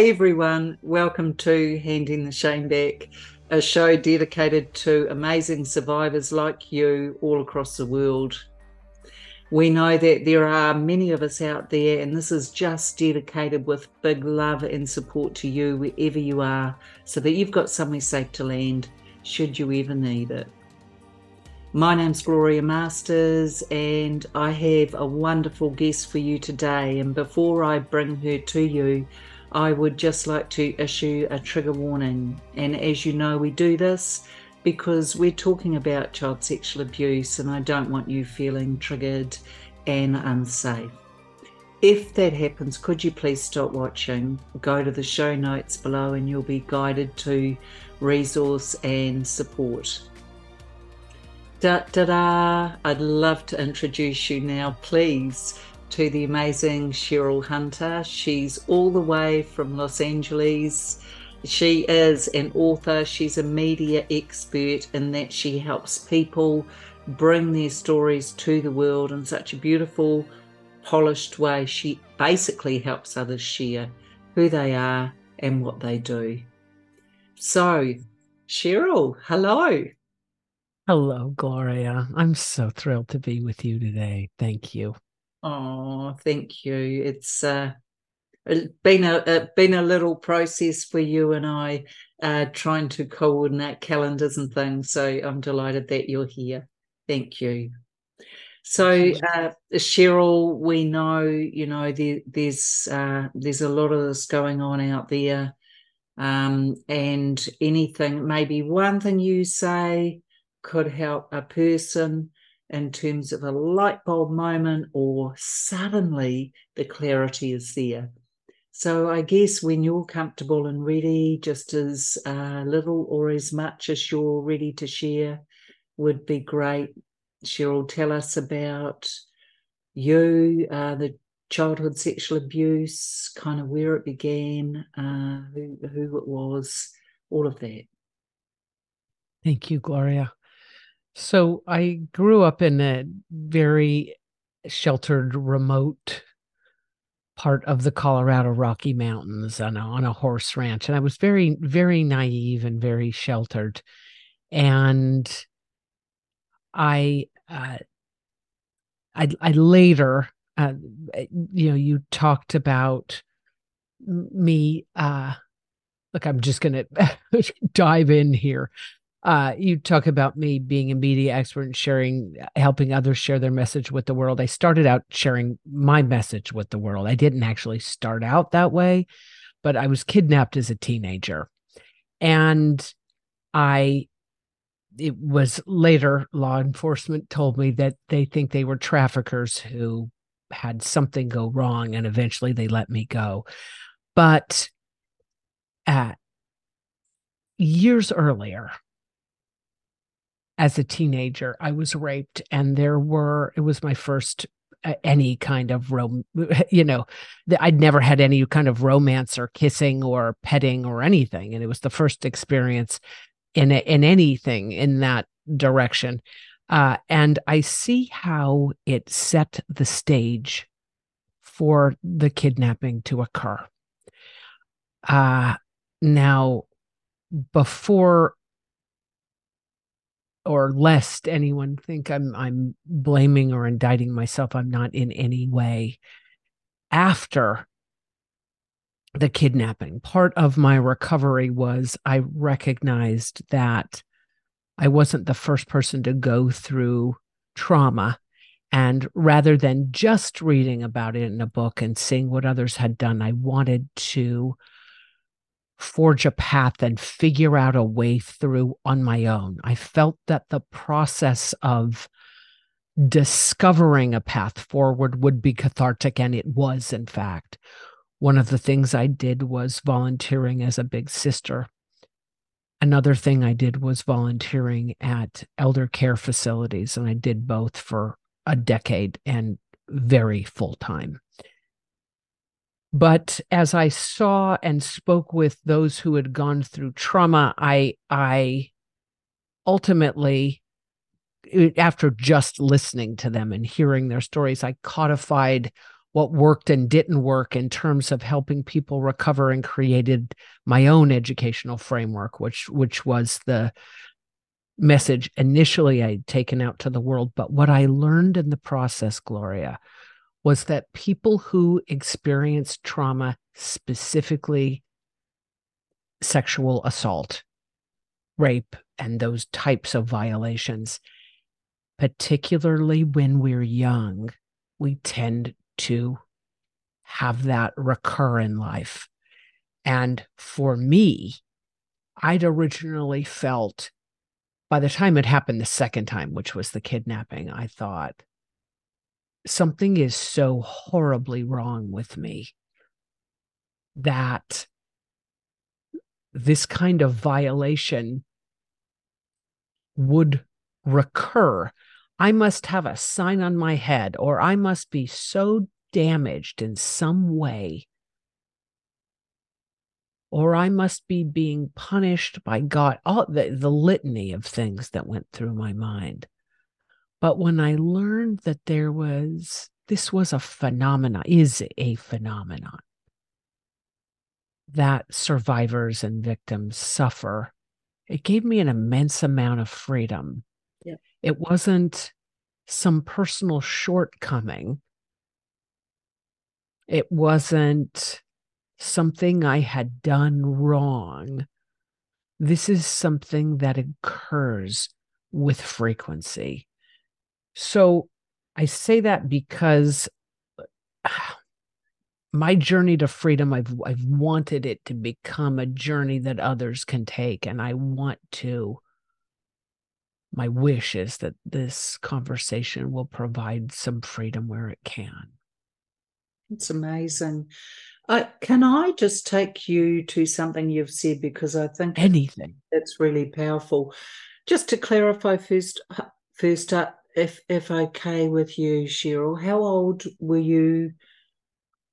Hey everyone, welcome to Handing the Shame Back, a show dedicated to amazing survivors like you all across the world. We know that there are many of us out there, and this is just dedicated with big love and support to you wherever you are, so that you've got somewhere safe to land should you ever need it. My name's Gloria Masters, and I have a wonderful guest for you today. And before I bring her to you, I would just like to issue a trigger warning. And as you know, we do this because we're talking about child sexual abuse, and I don't want you feeling triggered and unsafe. If that happens, could you please stop watching? Go to the show notes below, and you'll be guided to resource and support. Da da da! I'd love to introduce you now, please, to the amazing Cheryl Hunter. She's all the way from Los Angeles. She is an author, she's a media expert in that she helps people bring their stories to the world in such a beautiful, polished way. She basically helps others share who they are and what they do. So, Cheryl, hello. Hello, Gloria. I'm so thrilled to be with you today. Thank you. Oh, thank you. It's uh, been a, a, been a little process for you and I uh, trying to coordinate calendars and things. So I'm delighted that you're here. Thank you. So uh, Cheryl, we know you know there, there's uh, there's a lot of this going on out there, um, and anything maybe one thing you say could help a person in terms of a light bulb moment or suddenly the clarity is there. So I guess when you're comfortable and ready, just as uh, little or as much as you're ready to share would be great. Cheryl, tell us about you, uh, the childhood sexual abuse, kind of where it began, uh, who, who it was, all of that. Thank you, Gloria. So I grew up in a very sheltered, remote part of the Colorado Rocky Mountains on a, on a horse ranch. And I was very, very naive and very sheltered. And I, uh, I, I later, uh, you know, you talked about me. Uh, look, I'm just going to dive in here uh, you talk about me being a media expert and sharing, helping others share their message with the world. I started out sharing my message with the world. I didn't actually start out that way, but I was kidnapped as a teenager. And I, it was later law enforcement told me that they think they were traffickers who had something go wrong and eventually they let me go. But uh, years earlier, as a teenager, I was raped, and there were, it was my first uh, any kind of rom you know i'd never had any kind of romance or kissing or petting or anything and it was the first experience in in anything in that direction. Uh, and i see how it set the stage for the kidnapping to occur. Uh, now before or lest anyone think I'm I'm blaming or indicting myself. I'm not in any way. After the kidnapping, part of my recovery was I recognized that I wasn't the first person to go through trauma. And rather than just reading about it in a book and seeing what others had done, I wanted to forge a path and figure out a way through on my own. I felt that the process of discovering a path forward would be cathartic, and it was, in fact. One of the things I did was volunteering as a big sister. Another thing I did was volunteering at elder care facilities, and I did both for a decade and very full time. But as I saw and spoke with those who had gone through trauma, I I ultimately uh, after just listening to them and hearing their stories, I codified what worked and didn't work in terms of helping people recover and created my own educational framework which which was the message initially I'd taken out to the world. But what I learned in the process Gloria was that people who experience trauma specifically sexual assault rape and those types of violations particularly when we're young we tend to have that recur in life. And for me, I'd originally felt by the time it happened the second time, which was the kidnapping, I thought something is so horribly wrong with me that this kind of violation would recur I must have a sign on my head, or I must be so damaged in some way, or I must be being punished by God. All the, the litany of things that went through my mind. But when I learned that there was, this was a phenomenon, is a phenomenon that survivors and victims suffer, it gave me an immense amount of freedom it wasn't some personal shortcoming. It wasn't something I had done wrong. This is something that occurs with frequency. So I say that because uh, my journey to freedom, I've I've wanted it to become a journey that others can take, and I want to my wish is that this conversation will provide some freedom where it can. It's amazing. Uh, can I just take you to something you've said because I think anything that's really powerful. Just to clarify first, uh, first up, if if okay with you, Cheryl, how old were you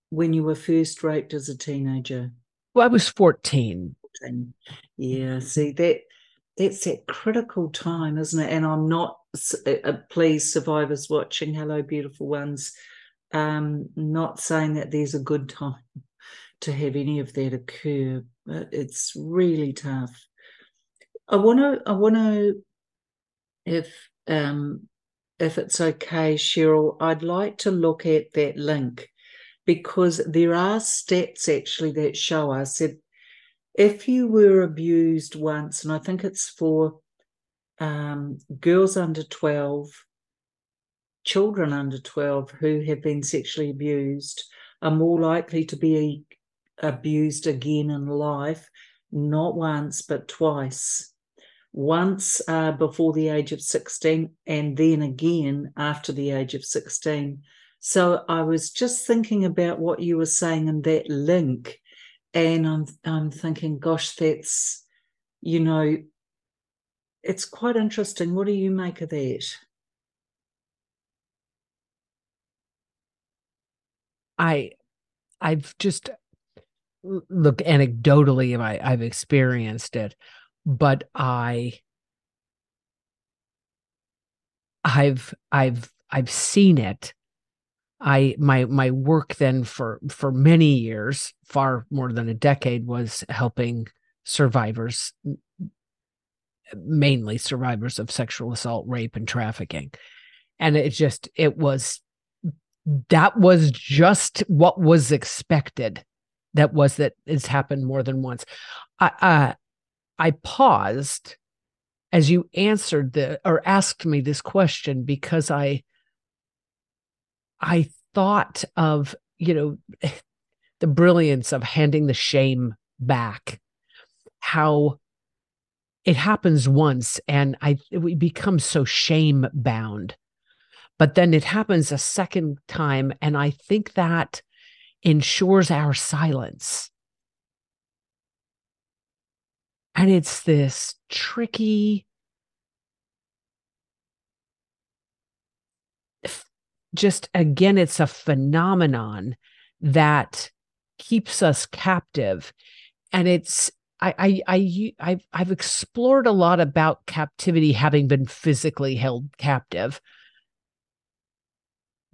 when you were first raped as a teenager? Well, I was fourteen. 14. Yeah, see that that's that critical time, isn't it? And I'm not, uh, uh, please, survivors watching, hello, beautiful ones, um, not saying that there's a good time to have any of that occur, but it's really tough. I want to, I want to, if um, if it's okay, Cheryl, I'd like to look at that link because there are stats actually that show us that if you were abused once, and I think it's for um, girls under 12, children under 12 who have been sexually abused are more likely to be abused again in life, not once, but twice. Once uh, before the age of 16, and then again after the age of 16. So I was just thinking about what you were saying in that link and I'm I'm thinking, gosh, that's you know, it's quite interesting. What do you make of that? I I've just look anecdotally I, I've experienced it, but I I've I've I've seen it I my my work then for for many years, far more than a decade, was helping survivors, mainly survivors of sexual assault, rape, and trafficking. And it just it was that was just what was expected. That was that it's happened more than once. I uh, I paused as you answered the or asked me this question because I I thought of, you know, the brilliance of handing the shame back, how it happens once and I we become so shame bound. But then it happens a second time, and I think that ensures our silence. And it's this tricky just again, it's a phenomenon that keeps us captive. And it's I, I, I, I've, I've explored a lot about captivity having been physically held captive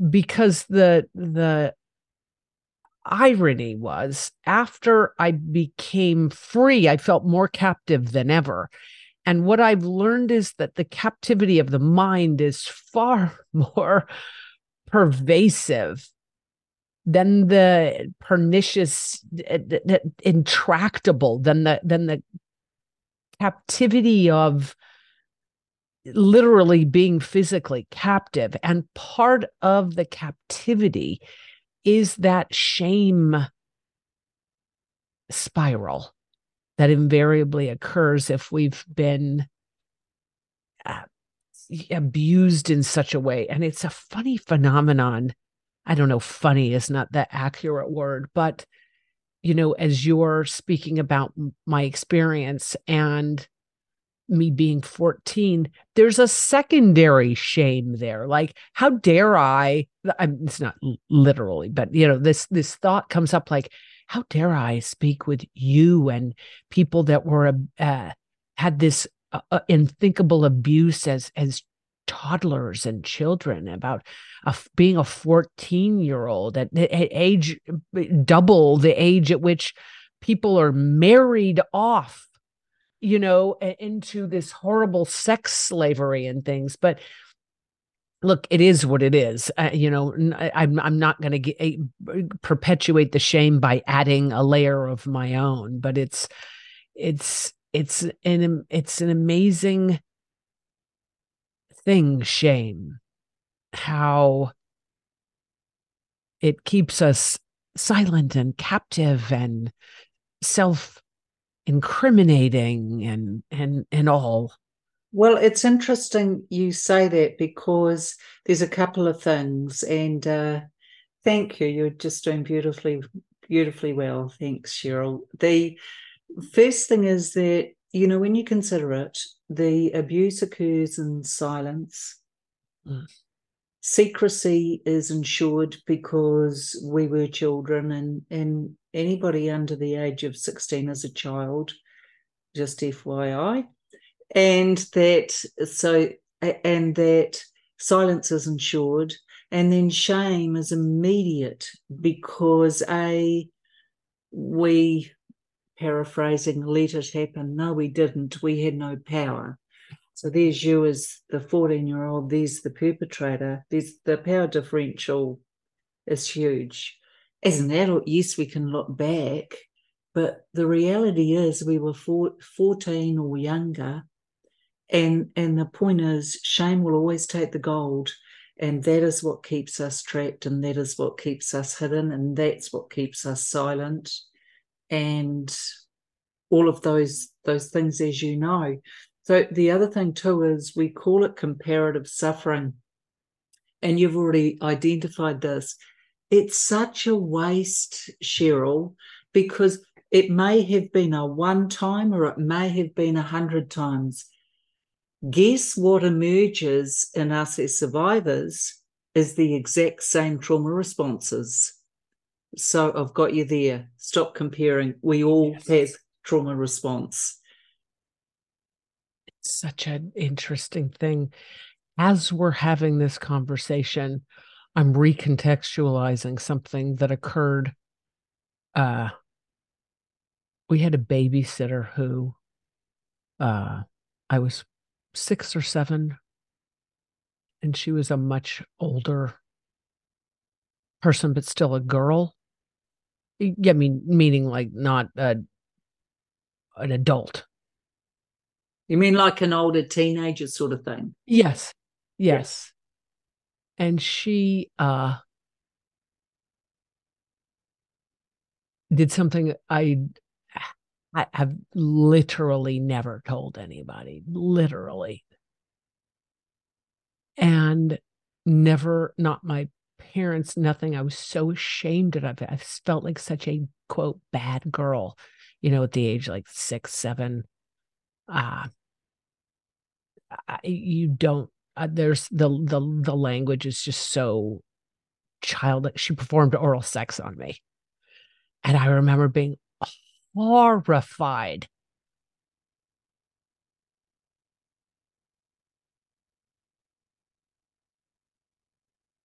because the, the, irony was after I became free, I felt more captive than ever. And what I've learned is that the captivity of the mind is far more pervasive than the pernicious, eh, intractable, than the than the captivity of literally being physically captive. And part of the captivity is that shame spiral that invariably occurs if we've been uh, abused in such a way. And it's a funny phenomenon. I don't know, funny is not the accurate word, but, you know, as you're speaking about my experience and me being 14 there's a secondary shame there. Like how dare i I'm, it's not literally but you know this this thought comes up like how dare i speak with you and people that were uh, had this uh, uh unthinkable abuse as as toddlers and children about a, being a 14 year old at, at age double the age at which people are married off you know, into this horrible sex slavery and things. But look, it is what it is. Uh, you know, I'm I'm not going to perpetuate the shame by adding a layer of my own, but it's it's it's an it's an amazing thing. Shame, how it keeps us silent and captive and self incriminating and and and all. Well it's interesting you say that because there's a couple of things and uh thank you. You're just doing beautifully beautifully well. Thanks cheryl. The first thing is that you know when you consider it the abuse occurs in silence. Mm. secrecy is ensured because we were children and and anybody under the age of 16 as a child, just FYI. And that, so, and that silence is ensured. And then shame is immediate because A, we, paraphrasing, let it happen. No, we didn't. We had no power. So there's you as the 14 year old, there's the perpetrator. There's the power differential is huge as an adult, yes, we can look back, but the reality is we were four, 14 or younger. And, and the point is, shame will always take the gold. And that is what keeps us trapped, and that is what keeps us hidden, and that's what keeps us silent. And all of those those things, as you know. So the other thing too is we call it comparative suffering. And you've already identified this it's such a waste, Cheryl, because it may have been a one time or it may have been a hundred times. Guess what emerges in us as survivors is the exact same trauma responses. So I've got you there. Stop comparing. We all yes. have trauma response. It's such an interesting thing. As we're having this conversation, I'm recontextualizing something that occurred. Uh, we had a babysitter who uh, I was six or seven, and she was a much older person, but still a girl. Yeah, I mean, meaning like not a, an adult. You mean like an older teenager sort of thing? Yes. Yes and she uh did something I I have literally never told anybody, literally. And never, not my parents, nothing. I was so ashamed of it. I felt like such a quote bad girl, you know, at the age like six, seven. Uh, I, you don't uh, there's the the the language is just so childish. She performed oral sex on me, and I remember being horrified.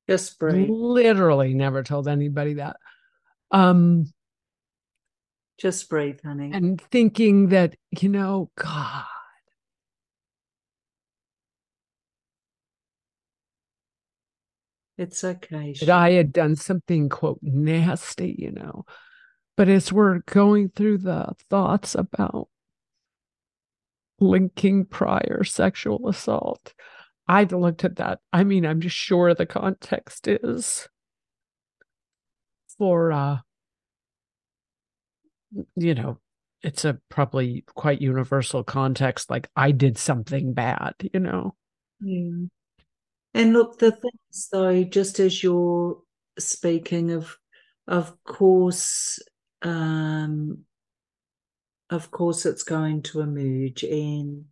Just breathe. Literally never told anybody that. Um, just breathe, honey. And thinking that, you know, God, It's okay. That I had done something, quote, nasty, you know. But as we're going through the thoughts about linking prior sexual assault, I've looked at that. I mean, I'm just sure the context is for, uh, you know, it's a probably quite universal context. Like I did something bad, you know. Yeah. And look, the things though, just as you're speaking of, of course, um, of course, it's going to emerge, and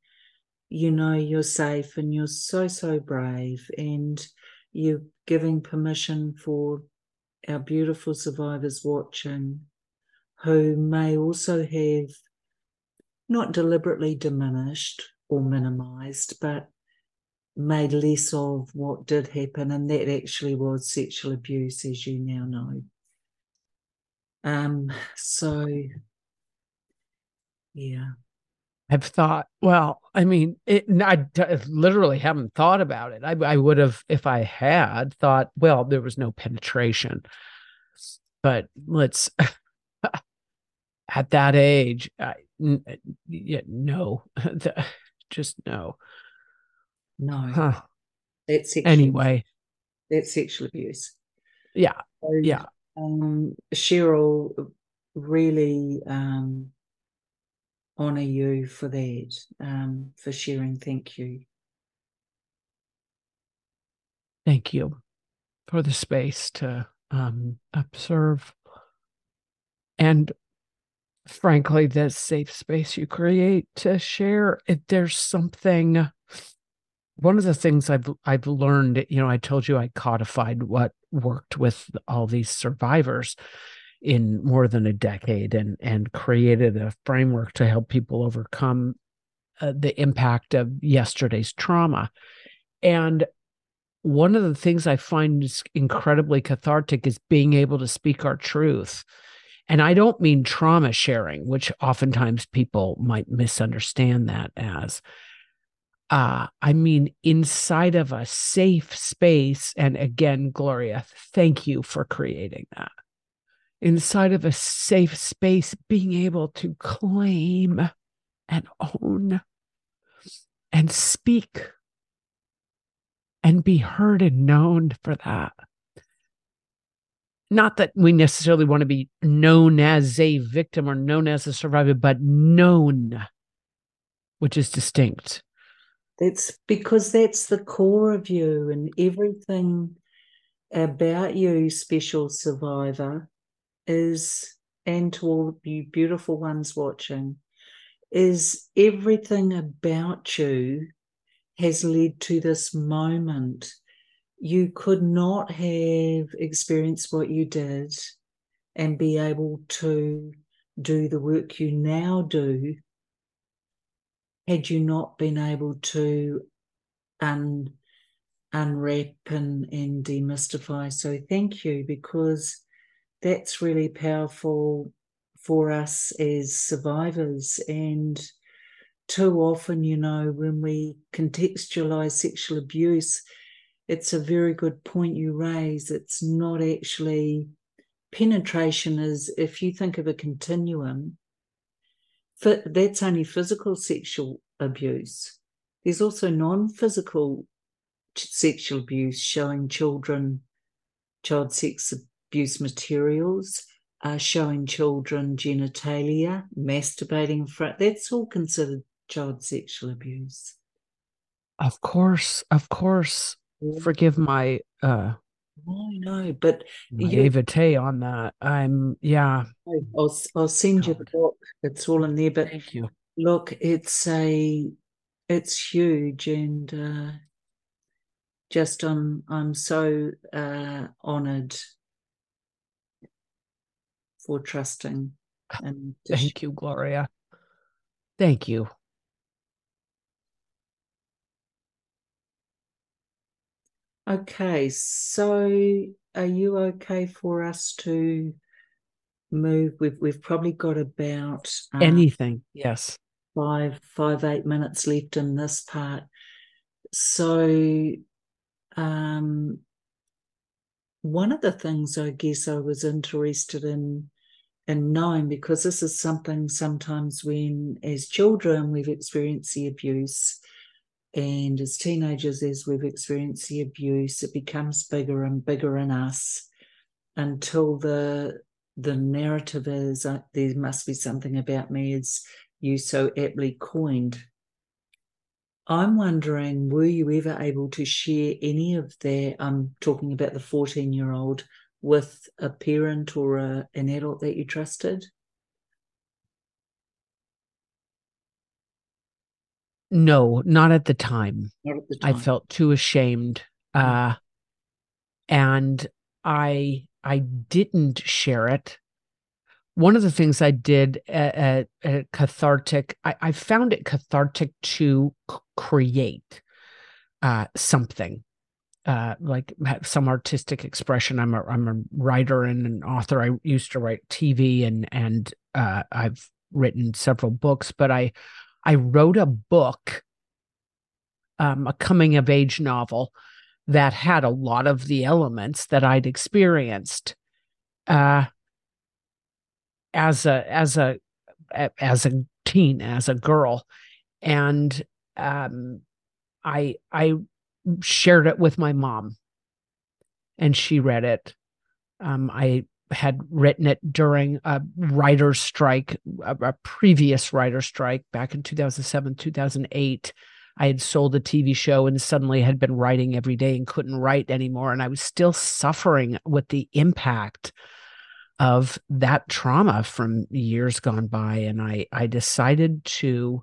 you know you're safe, and you're so so brave, and you're giving permission for our beautiful survivors watching, who may also have not deliberately diminished or minimized, but made less of what did happen, and that actually was sexual abuse, as you now know. Um, so yeah. I've thought, well, I mean, it, I literally haven't thought about it. I, I would have, if I had thought, well, there was no penetration. But let's, at that age, I, n- yeah, no, just no. No. Huh. That's sexual, anyway. That's sexual abuse. Yeah. So, yeah. Um, Cheryl really um, honor you for that, um, for sharing. Thank you. Thank you for the space to um, observe and frankly the safe space you create to share if there's something one of the things I've I've learned, you know, I told you I codified what worked with all these survivors in more than a decade and and created a framework to help people overcome uh, the impact of yesterday's trauma. And one of the things I find is incredibly cathartic is being able to speak our truth. And I don't mean trauma sharing, which oftentimes people might misunderstand that as uh, I mean, inside of a safe space. And again, Gloria, thank you for creating that. Inside of a safe space, being able to claim and own and speak and be heard and known for that. Not that we necessarily want to be known as a victim or known as a survivor, but known, which is distinct that's because that's the core of you and everything about you, special survivor, is, and to all you beautiful ones watching, is everything about you has led to this moment. You could not have experienced what you did and be able to do the work you now do had you not been able to un, unwrap and, and demystify. So thank you, because that's really powerful for us as survivors. And too often, you know, when we contextualize sexual abuse, it's a very good point you raise. It's not actually penetration is if you think of a continuum that's only physical sexual abuse. There's also non physical sexual abuse showing children child sex abuse materials, uh, showing children genitalia, masturbating in front. That's all considered child sexual abuse. Of course, of course. Forgive my uh no, no, but naivete on that. I'm yeah. I'll I'll send God. you the book. It's all in there. But thank you. Look, it's a it's huge, and uh, just I'm I'm so uh, honoured for trusting. And thank you, Gloria. Thank you. Okay, so are you okay for us to move. We've we've probably got about um, anything. Yes, five five eight minutes left in this part. So, um, one of the things I guess I was interested in in knowing because this is something sometimes when as children we've experienced the abuse and as teenagers as we've experienced the abuse it becomes bigger and bigger in us until the the narrative is uh, there must be something about me as you so aptly coined. I'm wondering were you ever able to share any of that? I'm talking about the 14 year old with a parent or a, an adult that you trusted no not at the time, not at the time. i felt too ashamed mm-hmm. uh and i I didn't share it. One of the things I did at, at cathartic, I, I, found it cathartic to c- create uh, something. Uh, like some artistic expression. I'm a I'm a writer and an author. I used to write TV and and uh, I've written several books. But I I wrote a book, um, a coming of age novel that had a lot of the elements that I'd experienced uh, as a as a as a teen, as a girl, and um, I I shared it with my mom, and she read it. Um, I had written it during a writer's strike, a, a previous writer's strike back in 2007, 2008 I had sold a TV show and suddenly had been writing every day and couldn't write anymore. And I was still suffering with the impact of that trauma from years gone by. And I, I decided to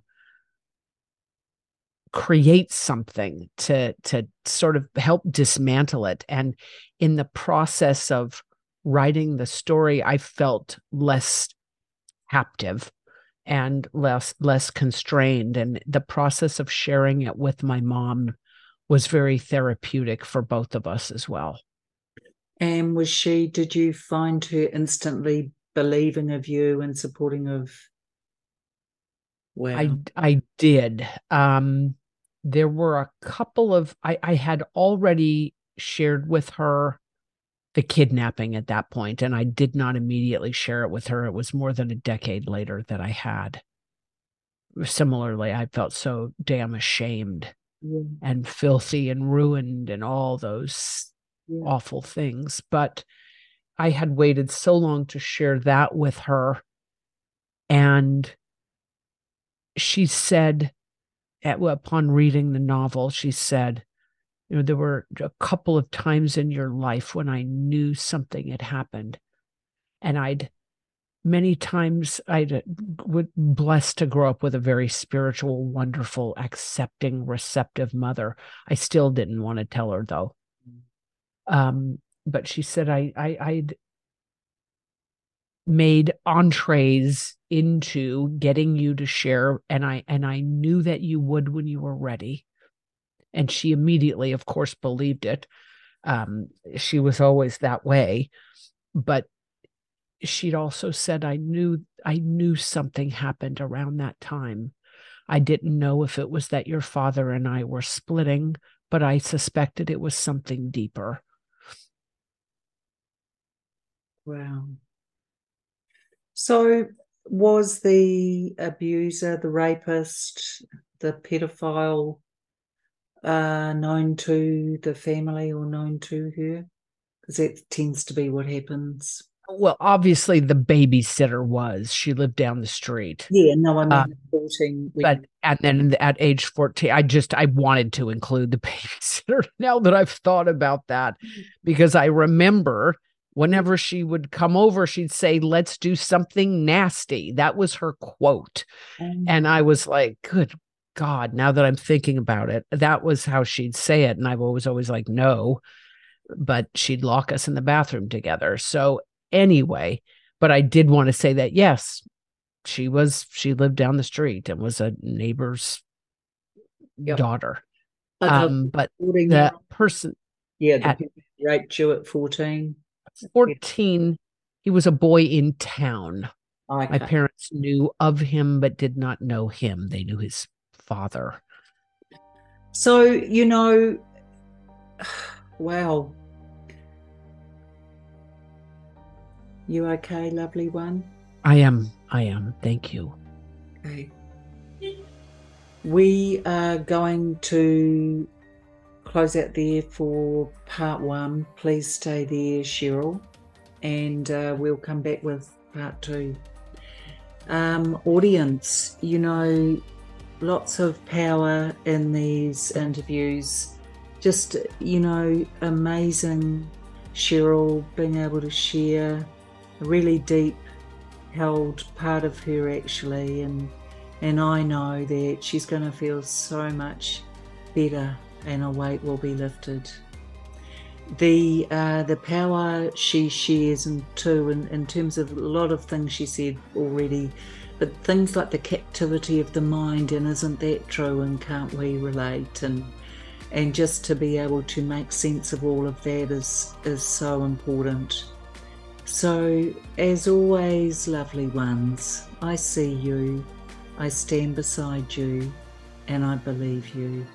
create something to to sort of help dismantle it and in the process of writing the story i felt less captive and less less constrained. And the process of sharing it with my mom was very therapeutic for both of us as well. And was she did you find her instantly believing of you and supporting of well? i i did. Um there were a couple of i i had already shared with her the kidnapping at that point, and I did not immediately share it with her. It was more than a decade later that I had. Similarly, I felt so damn ashamed yeah. and filthy and ruined and all those yeah. awful things. But I had waited so long to share that with her. And she said, at, upon reading the novel, she said, you know there were a couple of times in your life when i knew something had happened. And i'd many times i'd uh, would blessed to grow up with a very spiritual wonderful accepting receptive mother. I still didn't want to tell her though. Um, but she said i i i'd made entrees into getting you to share and i and i knew that you would when you were ready and she immediately of course believed it. Um, she was always that way but she'd also said i knew i knew something happened around that time. I didn't know if it was that your father and i were splitting but i suspected it was something deeper. Wow. So was the abuser the rapist the pedophile uh, known to the family or known to her? Because that tends to be what happens. Well, obviously the babysitter was. She lived down the street. Yeah, no, I mean uh, 14. But and then at age 14, I just I wanted to include the babysitter now that I've thought about that because I remember whenever she would come over, she'd say, Let's do something nasty. That was her quote. Um, and I was like, Good God, now that I'm thinking about it, that was how she'd say it. And I was always like, no, but she'd lock us in the bathroom together. So, anyway, but I did want to say that, yes, she was, she lived down the street and was a neighbor's yep. daughter. Um, but the person, yeah, the at, raped you at 14. 14 he was a boy in town. Okay. My parents knew of him but did not know him. They knew his father. So, you know, wow. You okay, lovely one? I am. I am. Thank you. Okay. We are going to close out there for part one. Please stay there, Cheryl, and uh, we'll come back with part two. Um, audience, you know, lots of power in these interviews. Just, you know, amazing Cheryl being able to share a really deep held part of her actually and and I know that she's going to feel so much better and a weight will be lifted. The uh, the power she shares and too in, in terms of a lot of things she said already, but things like the captivity of the mind and isn't that true and can't we relate and and just to be able to make sense of all of that is is so important. So as always, lovely ones, I see you. I stand beside you and I believe you.